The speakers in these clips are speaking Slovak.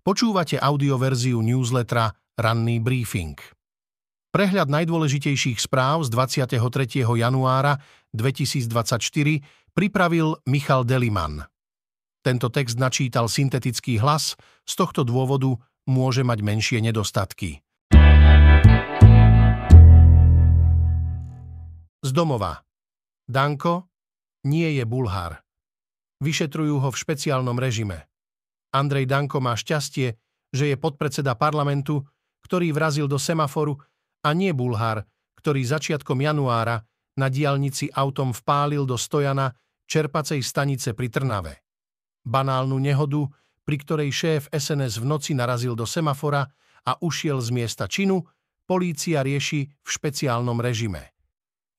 Počúvate audioverziu newslettera Ranný briefing. Prehľad najdôležitejších správ z 23. januára 2024 pripravil Michal Deliman. Tento text načítal syntetický hlas, z tohto dôvodu môže mať menšie nedostatky. Z domova. Danko nie je Bulhár. Vyšetrujú ho v špeciálnom režime. Andrej Danko má šťastie, že je podpredseda parlamentu, ktorý vrazil do semaforu a nie Bulhár, ktorý začiatkom januára na diálnici autom vpálil do stojana čerpacej stanice pri Trnave. Banálnu nehodu, pri ktorej šéf SNS v noci narazil do semafora a ušiel z miesta činu, polícia rieši v špeciálnom režime.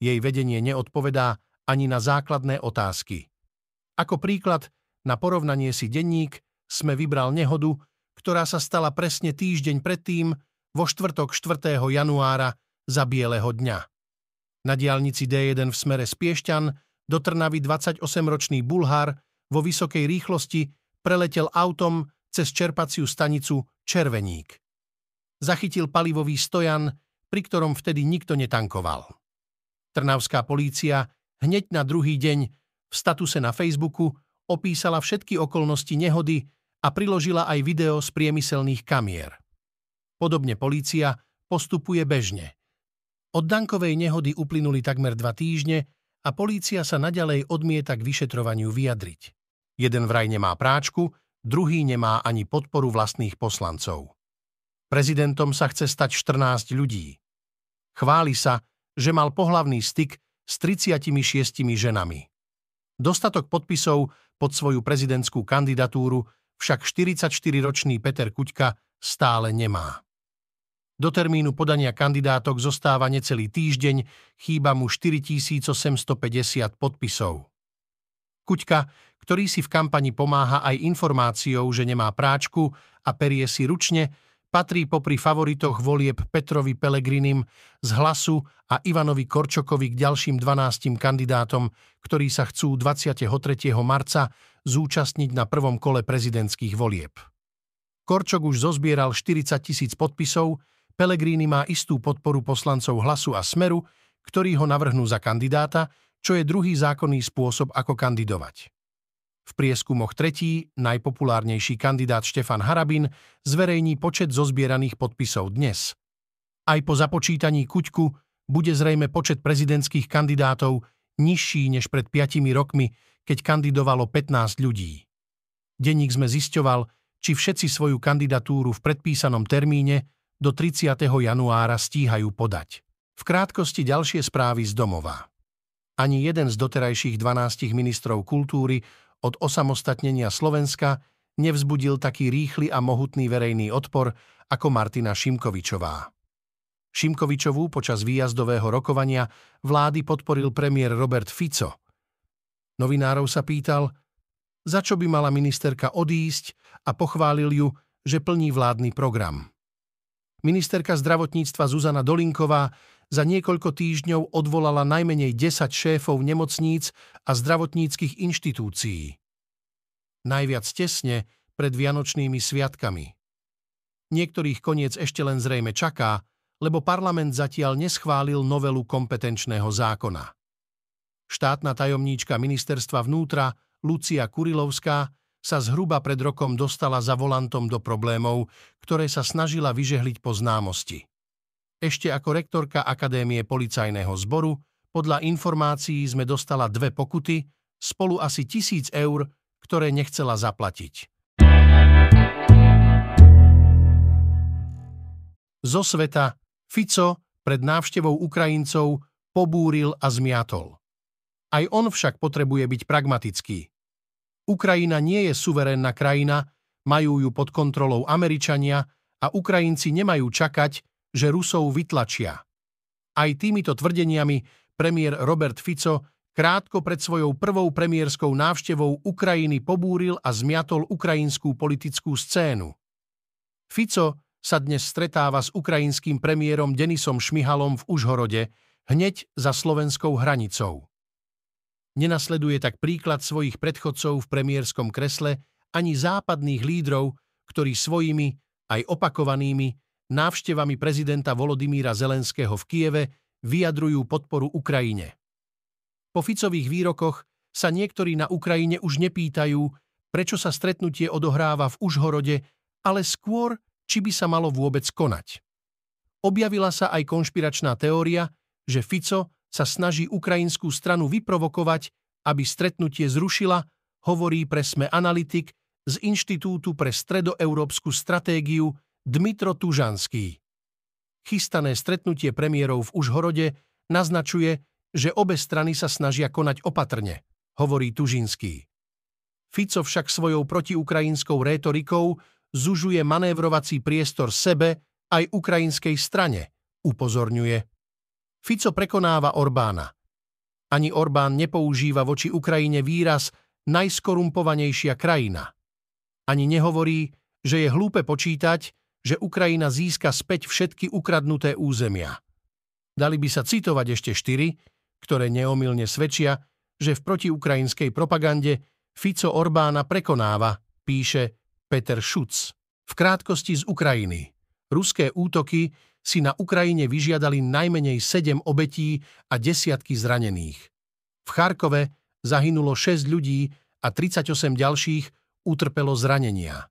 Jej vedenie neodpovedá ani na základné otázky. Ako príklad na porovnanie si denník sme vybral nehodu, ktorá sa stala presne týždeň predtým, vo štvrtok 4. januára za bieleho dňa. Na diálnici D1 v smere z Piešťan do Trnavy 28-ročný Bulhár vo vysokej rýchlosti preletel autom cez čerpaciu stanicu Červeník. Zachytil palivový stojan, pri ktorom vtedy nikto netankoval. Trnavská polícia hneď na druhý deň v statuse na Facebooku opísala všetky okolnosti nehody a priložila aj video z priemyselných kamier. Podobne polícia postupuje bežne. Od Dankovej nehody uplynuli takmer dva týždne a polícia sa naďalej odmieta k vyšetrovaniu vyjadriť. Jeden vraj nemá práčku, druhý nemá ani podporu vlastných poslancov. Prezidentom sa chce stať 14 ľudí. Chváli sa, že mal pohlavný styk s 36 ženami. Dostatok podpisov pod svoju prezidentskú kandidatúru však 44-ročný Peter Kuťka stále nemá. Do termínu podania kandidátok zostáva necelý týždeň, chýba mu 4850 podpisov. Kuťka, ktorý si v kampani pomáha aj informáciou, že nemá práčku a perie si ručne, patrí popri favoritoch volieb Petrovi Pelegrinim z Hlasu a Ivanovi Korčokovi k ďalším 12 kandidátom, ktorí sa chcú 23. marca zúčastniť na prvom kole prezidentských volieb. Korčok už zozbieral 40 tisíc podpisov, Pelegrini má istú podporu poslancov Hlasu a Smeru, ktorí ho navrhnú za kandidáta, čo je druhý zákonný spôsob, ako kandidovať. V prieskumoch tretí, najpopulárnejší kandidát Štefan Harabin zverejní počet zozbieraných podpisov dnes. Aj po započítaní Kuťku bude zrejme počet prezidentských kandidátov nižší než pred 5 rokmi, keď kandidovalo 15 ľudí. Denník sme zisťoval, či všetci svoju kandidatúru v predpísanom termíne do 30. januára stíhajú podať. V krátkosti ďalšie správy z domova. Ani jeden z doterajších 12 ministrov kultúry od osamostatnenia Slovenska nevzbudil taký rýchly a mohutný verejný odpor ako Martina Šimkovičová. Šimkovičovú počas výjazdového rokovania vlády podporil premiér Robert Fico, Novinárov sa pýtal, za čo by mala ministerka odísť a pochválil ju, že plní vládny program. Ministerka zdravotníctva Zuzana Dolinková za niekoľko týždňov odvolala najmenej 10 šéfov nemocníc a zdravotníckých inštitúcií. Najviac tesne pred Vianočnými sviatkami. Niektorých koniec ešte len zrejme čaká, lebo parlament zatiaľ neschválil novelu kompetenčného zákona. Štátna tajomníčka ministerstva vnútra Lucia Kurilovská sa zhruba pred rokom dostala za volantom do problémov, ktoré sa snažila vyžehliť po známosti. Ešte ako rektorka Akadémie policajného zboru, podľa informácií sme dostala dve pokuty, spolu asi tisíc eur, ktoré nechcela zaplatiť. Zo sveta Fico pred návštevou Ukrajincov pobúril a zmiatol. Aj on však potrebuje byť pragmatický. Ukrajina nie je suverénna krajina, majú ju pod kontrolou Američania a Ukrajinci nemajú čakať, že Rusov vytlačia. Aj týmito tvrdeniami premiér Robert Fico krátko pred svojou prvou premiérskou návštevou Ukrajiny pobúril a zmiatol ukrajinskú politickú scénu. Fico sa dnes stretáva s ukrajinským premiérom Denisom Šmihalom v Užhorode, hneď za slovenskou hranicou. Nenasleduje tak príklad svojich predchodcov v premiérskom kresle ani západných lídrov, ktorí svojimi, aj opakovanými, návštevami prezidenta Volodymíra Zelenského v Kieve vyjadrujú podporu Ukrajine. Po Ficových výrokoch sa niektorí na Ukrajine už nepýtajú, prečo sa stretnutie odohráva v Užhorode, ale skôr, či by sa malo vôbec konať. Objavila sa aj konšpiračná teória, že Fico sa snaží ukrajinskú stranu vyprovokovať, aby stretnutie zrušila, hovorí pre SME Analytik z Inštitútu pre stredoeurópsku stratégiu Dmitro Tužanský. Chystané stretnutie premiérov v Užhorode naznačuje, že obe strany sa snažia konať opatrne, hovorí Tužinský. Fico však svojou protiukrajinskou rétorikou zužuje manévrovací priestor sebe aj ukrajinskej strane, upozorňuje. Fico prekonáva Orbána. Ani Orbán nepoužíva voči Ukrajine výraz najskorumpovanejšia krajina. Ani nehovorí, že je hlúpe počítať, že Ukrajina získa späť všetky ukradnuté územia. Dali by sa citovať ešte štyri, ktoré neomilne svedčia, že v protiukrajinskej propagande Fico Orbána prekonáva, píše Peter Šuc. V krátkosti z Ukrajiny. Ruské útoky si na Ukrajine vyžiadali najmenej 7 obetí a desiatky zranených. V Charkove zahynulo 6 ľudí a 38 ďalších utrpelo zranenia.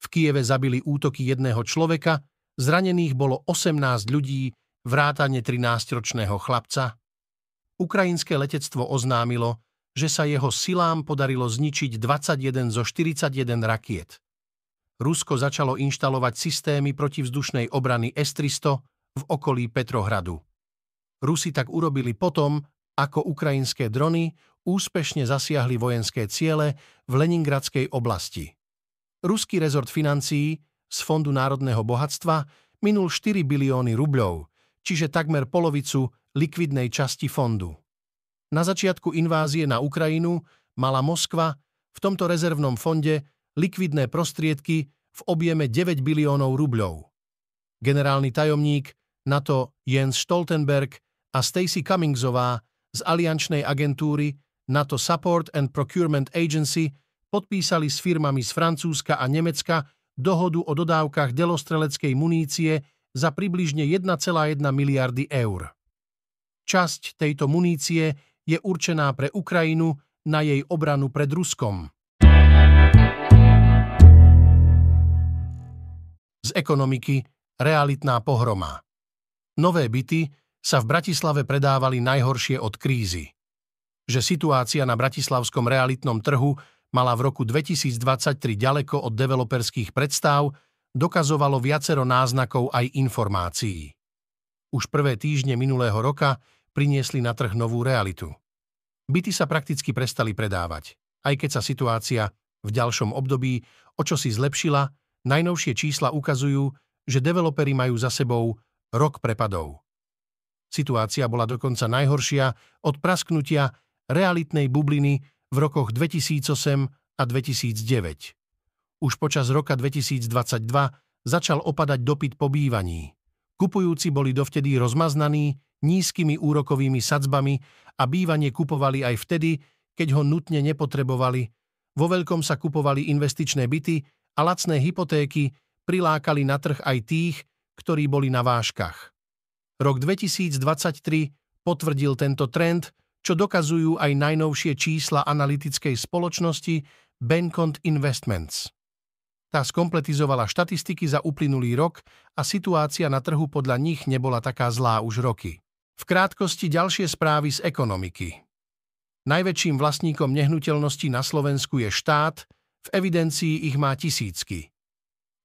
V Kieve zabili útoky jedného človeka, zranených bolo 18 ľudí, vrátane 13-ročného chlapca. Ukrajinské letectvo oznámilo, že sa jeho silám podarilo zničiť 21 zo 41 rakiet. Rusko začalo inštalovať systémy protivzdušnej obrany S-300 v okolí Petrohradu. Rusi tak urobili potom, ako ukrajinské drony úspešne zasiahli vojenské ciele v Leningradskej oblasti. Ruský rezort financií z Fondu národného bohatstva minul 4 bilióny rubľov, čiže takmer polovicu likvidnej časti fondu. Na začiatku invázie na Ukrajinu mala Moskva v tomto rezervnom fonde likvidné prostriedky v objeme 9 biliónov rubľov. Generálny tajomník NATO Jens Stoltenberg a Stacy Cummingsová z aliančnej agentúry NATO Support and Procurement Agency podpísali s firmami z Francúzska a Nemecka dohodu o dodávkach delostreleckej munície za približne 1,1 miliardy eur. Časť tejto munície je určená pre Ukrajinu na jej obranu pred Ruskom. Z ekonomiky realitná pohroma. Nové byty sa v Bratislave predávali najhoršie od krízy. Že situácia na bratislavskom realitnom trhu mala v roku 2023 ďaleko od developerských predstav, dokazovalo viacero náznakov aj informácií. Už prvé týždne minulého roka priniesli na trh novú realitu. Byty sa prakticky prestali predávať, aj keď sa situácia v ďalšom období o čo si zlepšila, najnovšie čísla ukazujú, že developeri majú za sebou rok prepadov. Situácia bola dokonca najhoršia od prasknutia realitnej bubliny v rokoch 2008 a 2009. Už počas roka 2022 začal opadať dopyt po bývaní. Kupujúci boli dovtedy rozmaznaní nízkymi úrokovými sadzbami a bývanie kupovali aj vtedy, keď ho nutne nepotrebovali. Vo veľkom sa kupovali investičné byty a lacné hypotéky prilákali na trh aj tých, ktorí boli na váškach. Rok 2023 potvrdil tento trend, čo dokazujú aj najnovšie čísla analytickej spoločnosti Bencont Investments. Tá skompletizovala štatistiky za uplynulý rok a situácia na trhu podľa nich nebola taká zlá už roky. V krátkosti ďalšie správy z ekonomiky. Najväčším vlastníkom nehnuteľností na Slovensku je štát, v evidencii ich má tisícky.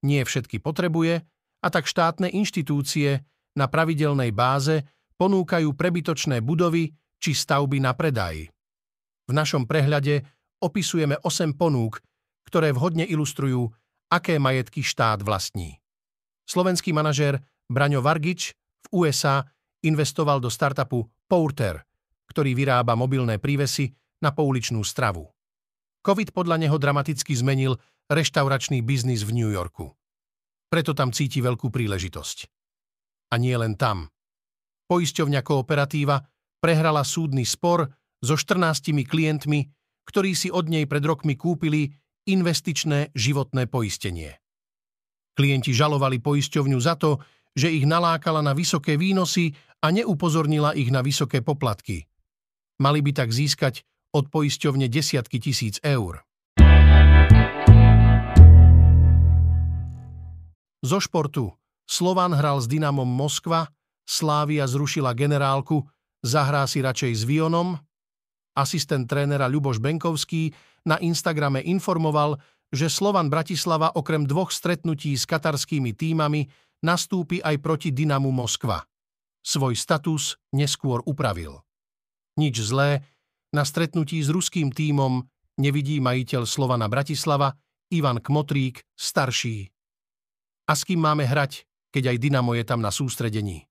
Nie všetky potrebuje, a tak štátne inštitúcie na pravidelnej báze ponúkajú prebytočné budovy či stavby na predaj. V našom prehľade opisujeme 8 ponúk, ktoré vhodne ilustrujú, aké majetky štát vlastní. Slovenský manažér Braňo Vargič v USA investoval do startupu Porter, ktorý vyrába mobilné prívesy na pouličnú stravu. COVID podľa neho dramaticky zmenil reštauračný biznis v New Yorku. Preto tam cíti veľkú príležitosť. A nie len tam. Poisťovňa Kooperatíva prehrala súdny spor so 14 klientmi, ktorí si od nej pred rokmi kúpili investičné životné poistenie. Klienti žalovali poisťovňu za to, že ich nalákala na vysoké výnosy a neupozornila ich na vysoké poplatky. Mali by tak získať od poisťovne desiatky tisíc eur. Zo športu. Slovan hral s Dynamom Moskva, Slávia zrušila generálku, zahrá si radšej s Vionom. Asistent trénera Ľuboš Benkovský na Instagrame informoval, že Slovan Bratislava okrem dvoch stretnutí s katarskými týmami nastúpi aj proti Dynamu Moskva. Svoj status neskôr upravil. Nič zlé, na stretnutí s ruským tímom nevidí majiteľ Slovana Bratislava Ivan Kmotrík, starší. A s kým máme hrať, keď aj Dynamo je tam na sústredení?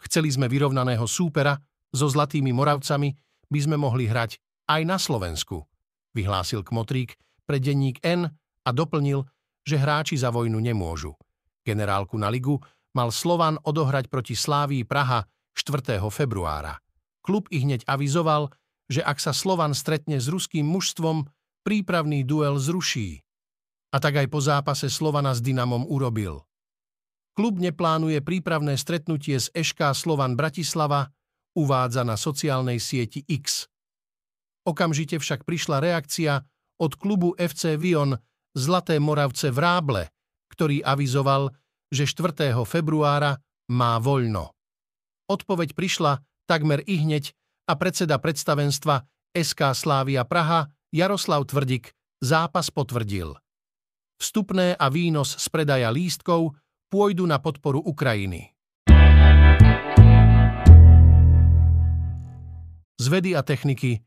Chceli sme vyrovnaného súpera, so Zlatými Moravcami by sme mohli hrať aj na Slovensku, vyhlásil Kmotrík, pre denník N a doplnil, že hráči za vojnu nemôžu. Generálku na ligu mal Slovan odohrať proti Slávii Praha 4. februára. Klub ich hneď avizoval, že ak sa Slovan stretne s ruským mužstvom, prípravný duel zruší. A tak aj po zápase Slovana s Dynamom urobil. Klub neplánuje prípravné stretnutie s Ešká Slovan Bratislava, uvádza na sociálnej sieti X. Okamžite však prišla reakcia od klubu FC Vion Zlaté Moravce v Ráble, ktorý avizoval, že 4. februára má voľno. Odpoveď prišla takmer i hneď a predseda predstavenstva SK Slávia Praha Jaroslav Tvrdik zápas potvrdil. Vstupné a výnos z predaja lístkov pôjdu na podporu Ukrajiny. Z vedy a techniky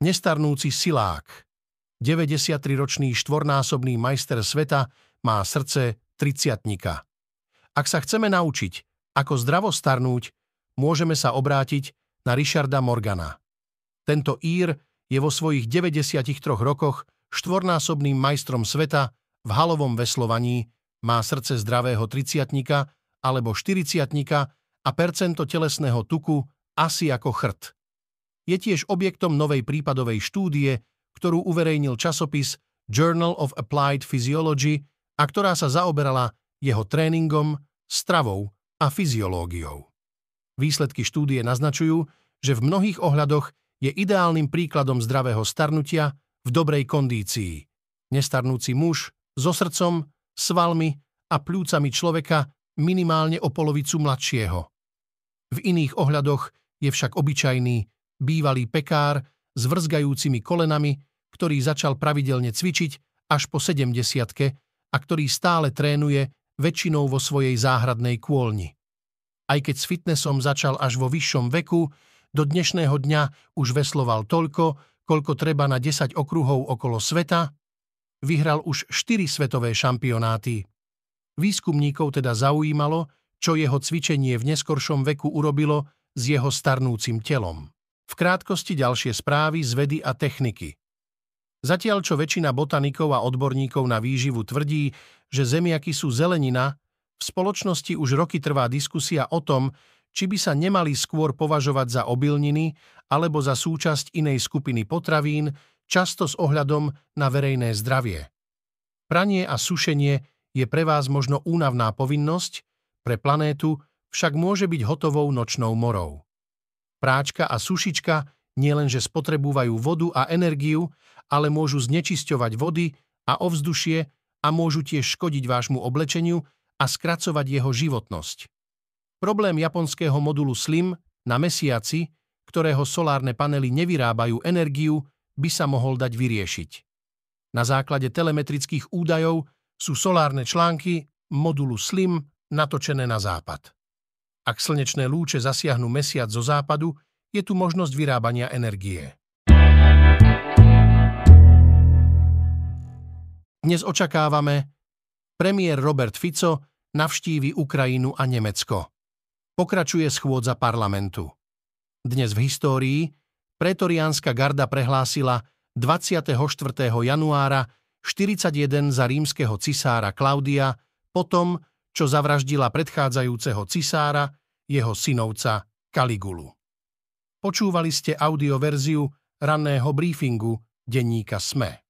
nestarnúci silák 93-ročný štvornásobný majster sveta má srdce triciatnika. Ak sa chceme naučiť, ako zdravo starnúť, môžeme sa obrátiť na Richarda Morgana. Tento Ír je vo svojich 93 rokoch štvornásobným majstrom sveta v halovom veslovaní, má srdce zdravého triciatnika alebo štyriciatnika a percento telesného tuku asi ako chrt. Je tiež objektom novej prípadovej štúdie, ktorú uverejnil časopis Journal of Applied Physiology a ktorá sa zaoberala jeho tréningom, stravou a fyziológiou. Výsledky štúdie naznačujú, že v mnohých ohľadoch je ideálnym príkladom zdravého starnutia v dobrej kondícii. Nestarnúci muž so srdcom, svalmi a plúcami človeka minimálne o polovicu mladšieho. V iných ohľadoch je však obyčajný, bývalý pekár s vrzgajúcimi kolenami, ktorý začal pravidelne cvičiť až po 70 a ktorý stále trénuje väčšinou vo svojej záhradnej kôlni. Aj keď s fitnessom začal až vo vyššom veku, do dnešného dňa už vesloval toľko, koľko treba na 10 okruhov okolo sveta, vyhral už 4 svetové šampionáty. Výskumníkov teda zaujímalo, čo jeho cvičenie v neskoršom veku urobilo s jeho starnúcim telom. V krátkosti ďalšie správy z vedy a techniky. Zatiaľ, čo väčšina botanikov a odborníkov na výživu tvrdí, že zemiaky sú zelenina, v spoločnosti už roky trvá diskusia o tom, či by sa nemali skôr považovať za obilniny alebo za súčasť inej skupiny potravín, často s ohľadom na verejné zdravie. Pranie a sušenie je pre vás možno únavná povinnosť, pre planétu však môže byť hotovou nočnou morou. Práčka a sušička nielenže spotrebúvajú vodu a energiu, ale môžu znečisťovať vody a ovzdušie a môžu tiež škodiť vášmu oblečeniu a skracovať jeho životnosť. Problém japonského modulu SLIM na mesiaci, ktorého solárne panely nevyrábajú energiu, by sa mohol dať vyriešiť. Na základe telemetrických údajov sú solárne články modulu SLIM natočené na západ. Ak slnečné lúče zasiahnu mesiac zo západu, je tu možnosť vyrábania energie. Dnes očakávame, premiér Robert Fico navštívi Ukrajinu a Nemecko. Pokračuje schôdza parlamentu. Dnes v histórii pretoriánska garda prehlásila 24. januára 41 za rímskeho cisára Klaudia potom, čo zavraždila predchádzajúceho cisára, jeho synovca Kaligulu. Počúvali ste audioverziu ranného briefingu denníka SME.